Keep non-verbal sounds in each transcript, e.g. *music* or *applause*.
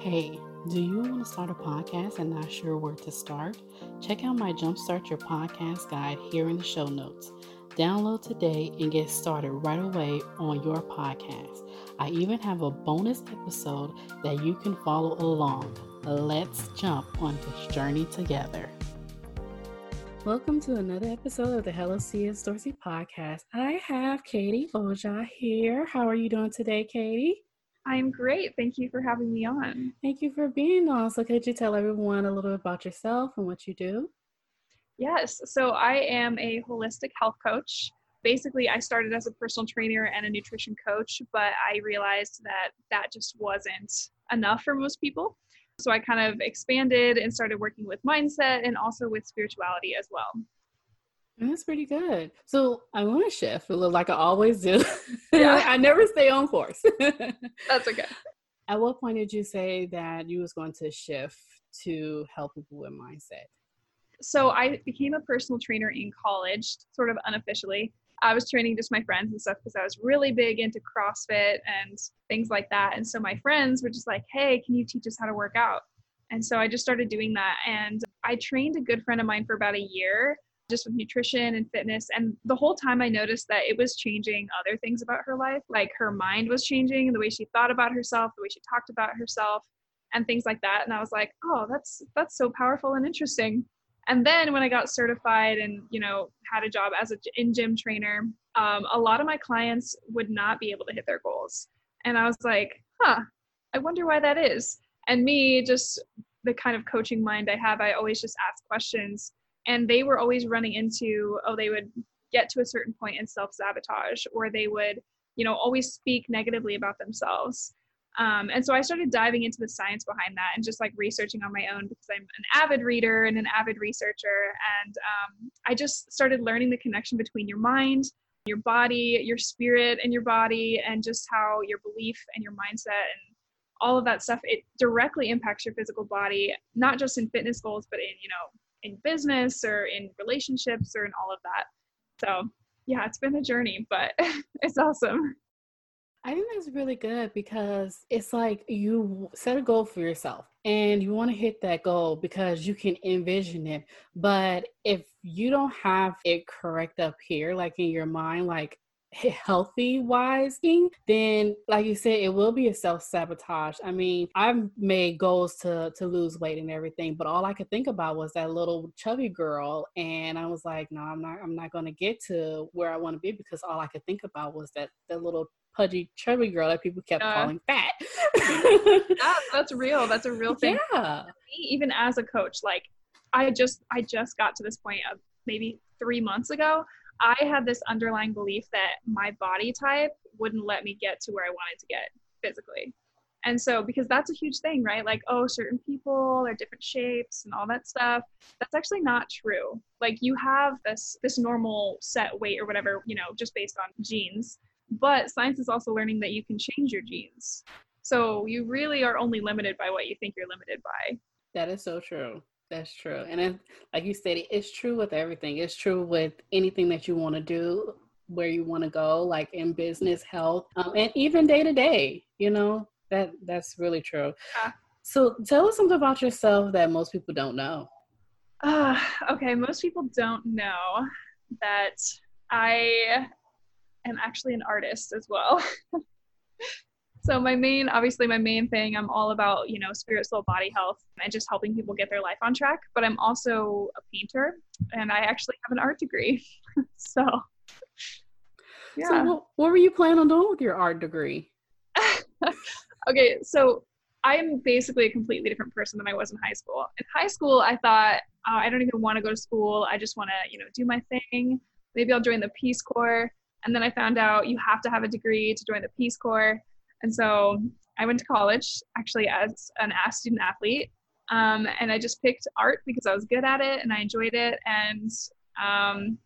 Hey, do you want to start a podcast and not sure where to start? Check out my Jumpstart Your Podcast guide here in the show notes. Download today and get started right away on your podcast. I even have a bonus episode that you can follow along. Let's jump on this journey together. Welcome to another episode of the Hello CS Dorsey podcast. I have Katie Oja here. How are you doing today, Katie? I'm great. Thank you for having me on. Thank you for being on. So, could you tell everyone a little bit about yourself and what you do? Yes. So, I am a holistic health coach. Basically, I started as a personal trainer and a nutrition coach, but I realized that that just wasn't enough for most people. So, I kind of expanded and started working with mindset and also with spirituality as well. That's pretty good. So I want to shift a little like I always do. Yeah. *laughs* I never stay on course. *laughs* That's okay. At what point did you say that you was going to shift to help people with mindset? So I became a personal trainer in college, sort of unofficially. I was training just my friends and stuff because I was really big into CrossFit and things like that. And so my friends were just like, hey, can you teach us how to work out? And so I just started doing that. And I trained a good friend of mine for about a year just with nutrition and fitness. And the whole time I noticed that it was changing other things about her life. Like her mind was changing, the way she thought about herself, the way she talked about herself, and things like that. And I was like, oh, that's that's so powerful and interesting. And then when I got certified and you know had a job as a in gym trainer, um, a lot of my clients would not be able to hit their goals. And I was like, huh, I wonder why that is. And me, just the kind of coaching mind I have, I always just ask questions and they were always running into oh they would get to a certain point and self-sabotage or they would you know always speak negatively about themselves. Um, and so i started diving into the science behind that and just like researching on my own because i'm an avid reader and an avid researcher. And um, i just started learning the connection between your mind your body your spirit and your body and just how your belief and your mindset and all of that stuff it directly impacts your physical body not just in fitness goals but in you know in business or in relationships or in all of that. So, yeah, it's been a journey, but *laughs* it's awesome. I think that's really good because it's like you set a goal for yourself and you want to hit that goal because you can envision it. But if you don't have it correct up here, like in your mind, like healthy wise thing, then like you said, it will be a self sabotage. I mean, I've made goals to to lose weight and everything, but all I could think about was that little chubby girl, and I was like, no, I'm not. I'm not going to get to where I want to be because all I could think about was that that little pudgy chubby girl that people kept uh, calling fat. *laughs* yeah, that's real. That's a real thing. Yeah. Even as a coach, like I just I just got to this point of maybe three months ago I had this underlying belief that my body type wouldn't let me get to where I wanted to get physically. And so, because that's a huge thing, right? Like, oh, certain people are different shapes and all that stuff. That's actually not true. Like, you have this this normal set weight or whatever, you know, just based on genes. But science is also learning that you can change your genes. So you really are only limited by what you think you're limited by. That is so true. That's true. And it, like you said, it's true with everything. It's true with anything that you want to do, where you want to go, like in business, health, um, and even day to day. You know, that that's really true. Yeah. So tell us something about yourself that most people don't know. Uh, okay, most people don't know that I am actually an artist as well. *laughs* So my main, obviously my main thing, I'm all about, you know, spirit, soul, body health and just helping people get their life on track. But I'm also a painter and I actually have an art degree. *laughs* so yeah. So what, what were you planning on doing with your art degree? *laughs* okay, so I'm basically a completely different person than I was in high school. In high school, I thought oh, I don't even want to go to school. I just want to, you know, do my thing. Maybe I'll join the Peace Corps. And then I found out you have to have a degree to join the Peace Corps. And so I went to college actually as an student athlete. Um, and I just picked art because I was good at it and I enjoyed it. And um,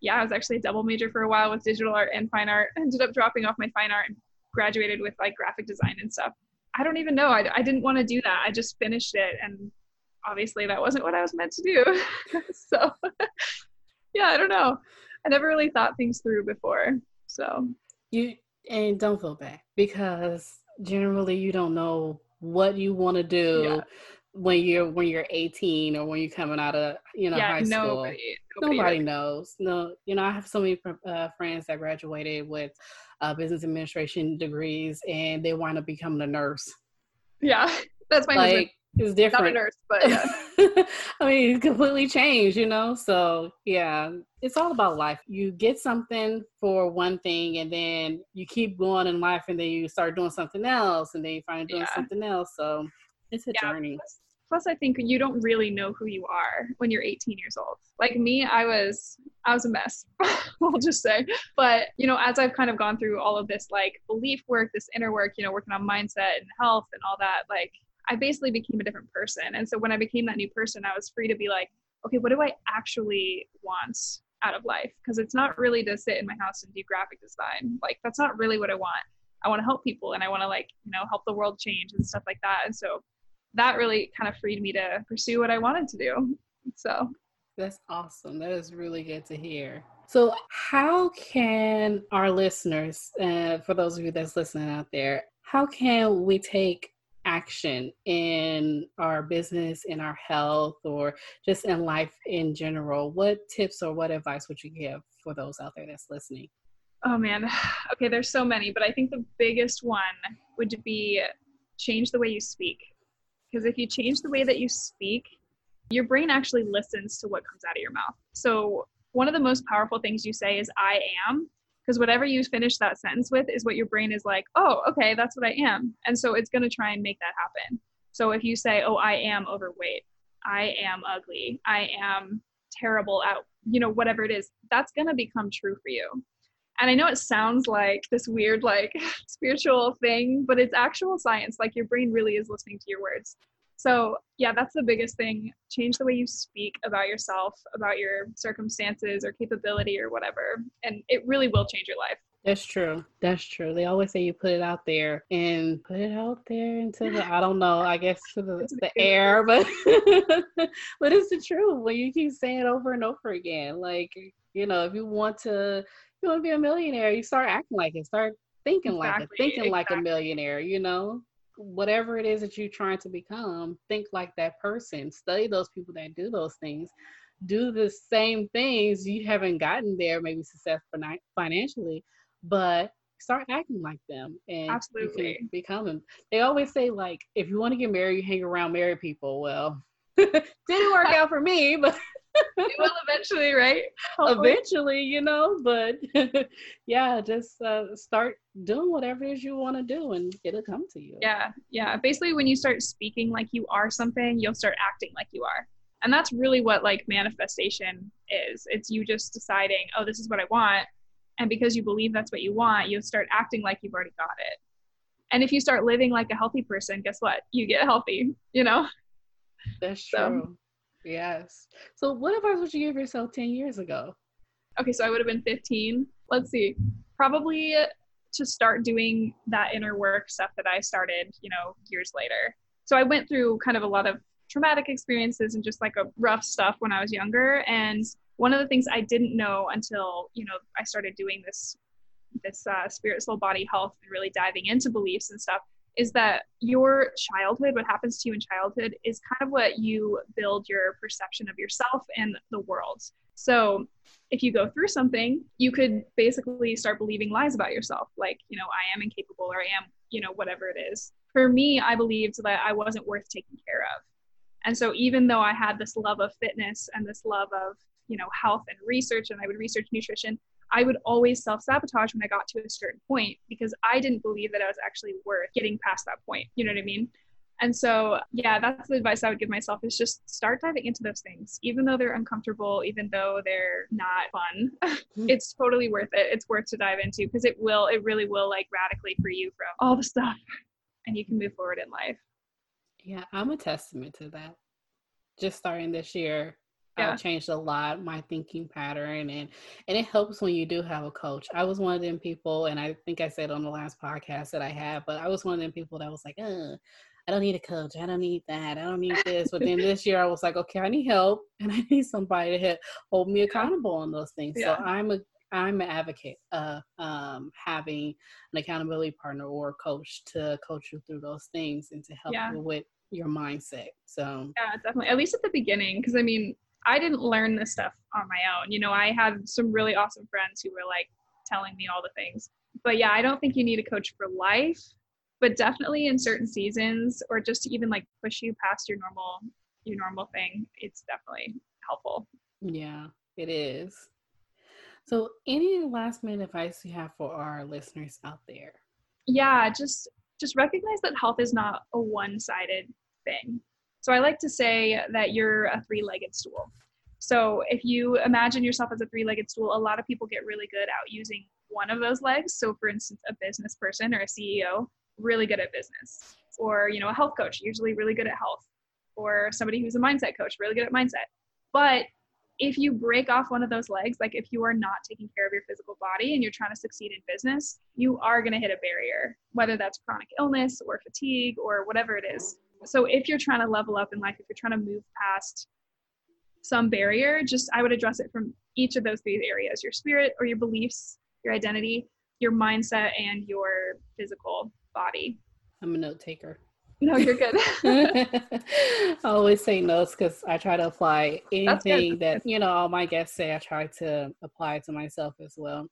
yeah, I was actually a double major for a while with digital art and fine art. *laughs* Ended up dropping off my fine art and graduated with like graphic design and stuff. I don't even know. I, I didn't want to do that. I just finished it. And obviously that wasn't what I was meant to do. *laughs* so *laughs* yeah, I don't know. I never really thought things through before. So you and don't feel bad because generally you don't know what you want to do yeah. when you're when you're 18 or when you're coming out of you know yeah, high school. Nobody, nobody, nobody knows. No, you know I have so many uh, friends that graduated with uh, business administration degrees and they wind up becoming a nurse. Yeah, *laughs* that's my like, husband. It's different. Not a nurse, but yeah. *laughs* I mean, it's completely changed, you know? So, yeah, it's all about life. You get something for one thing, and then you keep going in life, and then you start doing something else, and then you find doing yeah. something else. So, it's a yeah, journey. Plus, plus, I think you don't really know who you are when you're 18 years old. Like me, I was, I was a mess. *laughs* I'll just say. But you know, as I've kind of gone through all of this like belief work, this inner work, you know, working on mindset and health and all that, like I basically became a different person. And so when I became that new person, I was free to be like, okay, what do I actually want out of life? Because it's not really to sit in my house and do graphic design. Like that's not really what I want. I want to help people and I want to like, you know, help the world change and stuff like that. And so that really kind of freed me to pursue what I wanted to do. So that's awesome. That is really good to hear. So, how can our listeners, uh, for those of you that's listening out there, how can we take action in our business, in our health, or just in life in general, what tips or what advice would you give for those out there that's listening? Oh man, *sighs* okay, there's so many, but I think the biggest one would be change the way you speak. Because if you change the way that you speak, your brain actually listens to what comes out of your mouth. So, one of the most powerful things you say is I am because whatever you finish that sentence with is what your brain is like oh okay that's what i am. And so it's going to try and make that happen. So if you say oh i am overweight. I am ugly. I am terrible at you know whatever it is that's going to become true for you. And i know it sounds like this weird like *laughs* spiritual thing but it's actual science. Like your brain really is listening to your words so, yeah, that's the biggest thing. Change the way you speak about yourself, about your circumstances or capability or whatever. And it really will change your life. That's true. That's true. They always say you put it out there and put it out there into the I don't know, I guess to the, the air, *laughs* but but it's the truth when you keep saying it over and over again. Like, you know, if you want to you want to be a millionaire, you start acting like it, start thinking exactly. like it, thinking exactly. like a millionaire, you know? Whatever it is that you're trying to become, think like that person. Study those people that do those things. Do the same things. You haven't gotten there, maybe success financially, but start acting like them and absolutely you can become them. They always say like, if you want to get married, you hang around married people. Well, *laughs* didn't work out for me, but it will eventually, right? Hopefully. Eventually, you know, but *laughs* yeah, just uh, start doing whatever it is you want to do and it'll come to you. Yeah, yeah. Basically, when you start speaking like you are something, you'll start acting like you are. And that's really what like manifestation is. It's you just deciding, oh, this is what I want. And because you believe that's what you want, you'll start acting like you've already got it. And if you start living like a healthy person, guess what? You get healthy, you know? That's true. So, Yes. So, what advice would you give yourself 10 years ago? Okay, so I would have been 15. Let's see. Probably to start doing that inner work stuff that I started, you know, years later. So, I went through kind of a lot of traumatic experiences and just like a rough stuff when I was younger. And one of the things I didn't know until, you know, I started doing this this uh, spirit soul body health and really diving into beliefs and stuff is that your childhood, what happens to you in childhood, is kind of what you build your perception of yourself and the world. So if you go through something, you could basically start believing lies about yourself, like, you know, I am incapable or I am, you know, whatever it is. For me, I believed that I wasn't worth taking care of. And so even though I had this love of fitness and this love of, you know, health and research, and I would research nutrition, I would always self sabotage when I got to a certain point because I didn't believe that I was actually worth getting past that point. You know what I mean? And so, yeah, that's the advice I would give myself is just start diving into those things, even though they're uncomfortable, even though they're not fun. *laughs* It's totally worth it. It's worth to dive into because it will, it really will like radically free you from all the stuff *laughs* and you can move forward in life. Yeah, I'm a testament to that. Just starting this year, yeah. changed a lot my thinking pattern and and it helps when you do have a coach i was one of them people and i think i said on the last podcast that i had but i was one of them people that was like uh I don't need a coach. I don't need that. I don't need this. But then this year I was like, okay, I need help *laughs* and I need somebody to hold me accountable on those things. Yeah. So I'm a I'm an advocate of um, having an accountability partner or coach to coach you through those things and to help yeah. you with your mindset. So yeah, definitely. At least at the beginning, because I mean, I didn't learn this stuff on my own. You know, I had some really awesome friends who were like telling me all the things. But yeah, I don't think you need a coach for life, but definitely in certain seasons or just to even like push you past your normal your normal thing, it's definitely helpful. Yeah, it is. So, any last minute advice you have for our listeners out there? Yeah, just just recognize that health is not a one-sided thing. So I like to say that you're a three-legged stool. So if you imagine yourself as a three-legged stool, a lot of people get really good at using one of those legs. So for instance, a business person or a CEO, really good at business. Or, you know, a health coach, usually really good at health. Or somebody who's a mindset coach, really good at mindset. But if you break off one of those legs, like if you are not taking care of your physical body and you're trying to succeed in business, you are going to hit a barrier, whether that's chronic illness or fatigue or whatever it is. So if you're trying to level up in life, if you're trying to move past some barrier, just I would address it from each of those three areas your spirit or your beliefs, your identity, your mindset, and your physical body. I'm a note taker. No, you're good. *laughs* I always say notes because I try to apply anything that, you know, all my guests say, I try to apply to myself as well.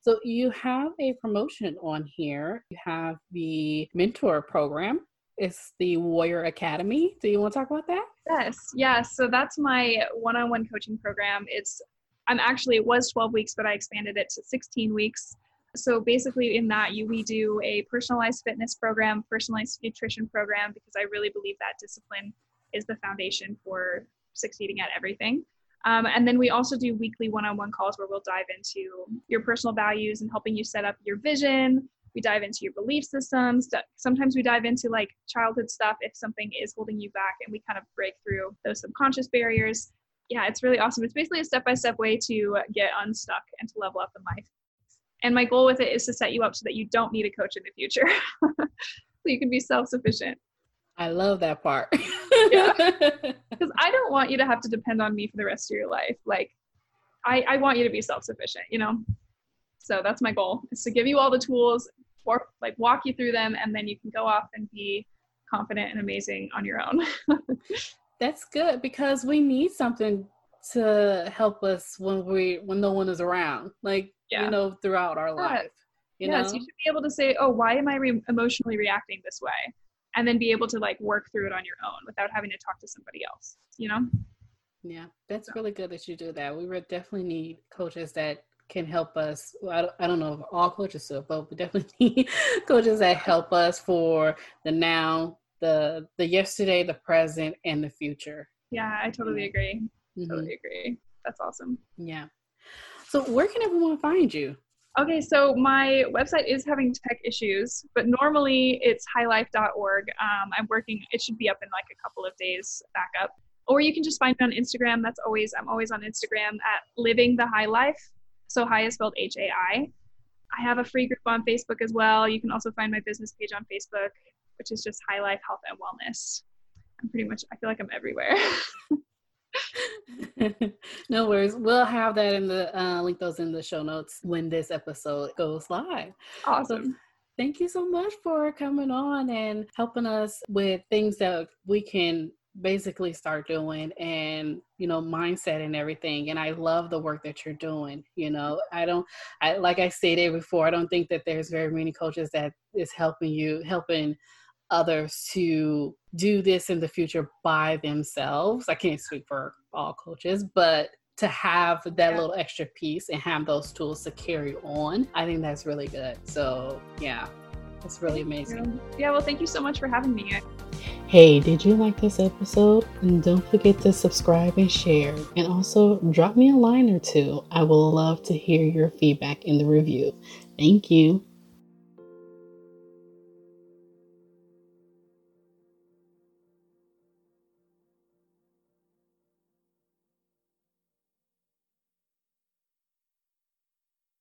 So you have a promotion on here. You have the mentor program. It's the Warrior Academy. Do you want to talk about that? Yes, yes. So that's my one-on-one coaching program. It's I'm actually it was 12 weeks, but I expanded it to 16 weeks so basically in that you we do a personalized fitness program personalized nutrition program because i really believe that discipline is the foundation for succeeding at everything um, and then we also do weekly one-on-one calls where we'll dive into your personal values and helping you set up your vision we dive into your belief systems sometimes we dive into like childhood stuff if something is holding you back and we kind of break through those subconscious barriers yeah it's really awesome it's basically a step-by-step way to get unstuck and to level up in life and my goal with it is to set you up so that you don't need a coach in the future. *laughs* so you can be self sufficient. I love that part. yeah. *laughs* Because I don't want you to have to depend on me for the rest of your life. Like, I, I want you to be self sufficient, you know? So that's my goal is to give you all the tools, or like walk you through them, and then you can go off and be confident and amazing on your own. *laughs* that's good because we need something to help us when we when no one is around. Like yeah. you know, throughout our yeah. life. You yes, know? you should be able to say, "Oh, why am I re- emotionally reacting this way?" and then be able to like work through it on your own without having to talk to somebody else. You know? Yeah, that's so. really good that you do that. We would definitely need coaches that can help us. I, don't, I don't know if all coaches do, but we definitely *laughs* coaches that help us for the now, the the yesterday, the present, and the future. Yeah, I totally agree. Mm-hmm. Totally agree. That's awesome. Yeah. So, where can everyone find you? Okay, so my website is having tech issues, but normally it's highlife.org. Um, I'm working, it should be up in like a couple of days back up. Or you can just find me on Instagram. That's always, I'm always on Instagram at living the high life. So high is spelled H A I. I have a free group on Facebook as well. You can also find my business page on Facebook, which is just High Life Health and Wellness. I'm pretty much, I feel like I'm everywhere. *laughs* no worries. We'll have that in the uh, link those in the show notes when this episode goes live. Awesome. So, thank you so much for coming on and helping us with things that we can basically start doing and you know mindset and everything and i love the work that you're doing you know i don't i like i stated before i don't think that there's very many coaches that is helping you helping others to do this in the future by themselves. I can't speak for all coaches, but to have that yeah. little extra piece and have those tools to carry on, I think that's really good. So, yeah, it's really amazing. Yeah, well, thank you so much for having me. Hey, did you like this episode? And don't forget to subscribe and share. And also drop me a line or two. I will love to hear your feedback in the review. Thank you.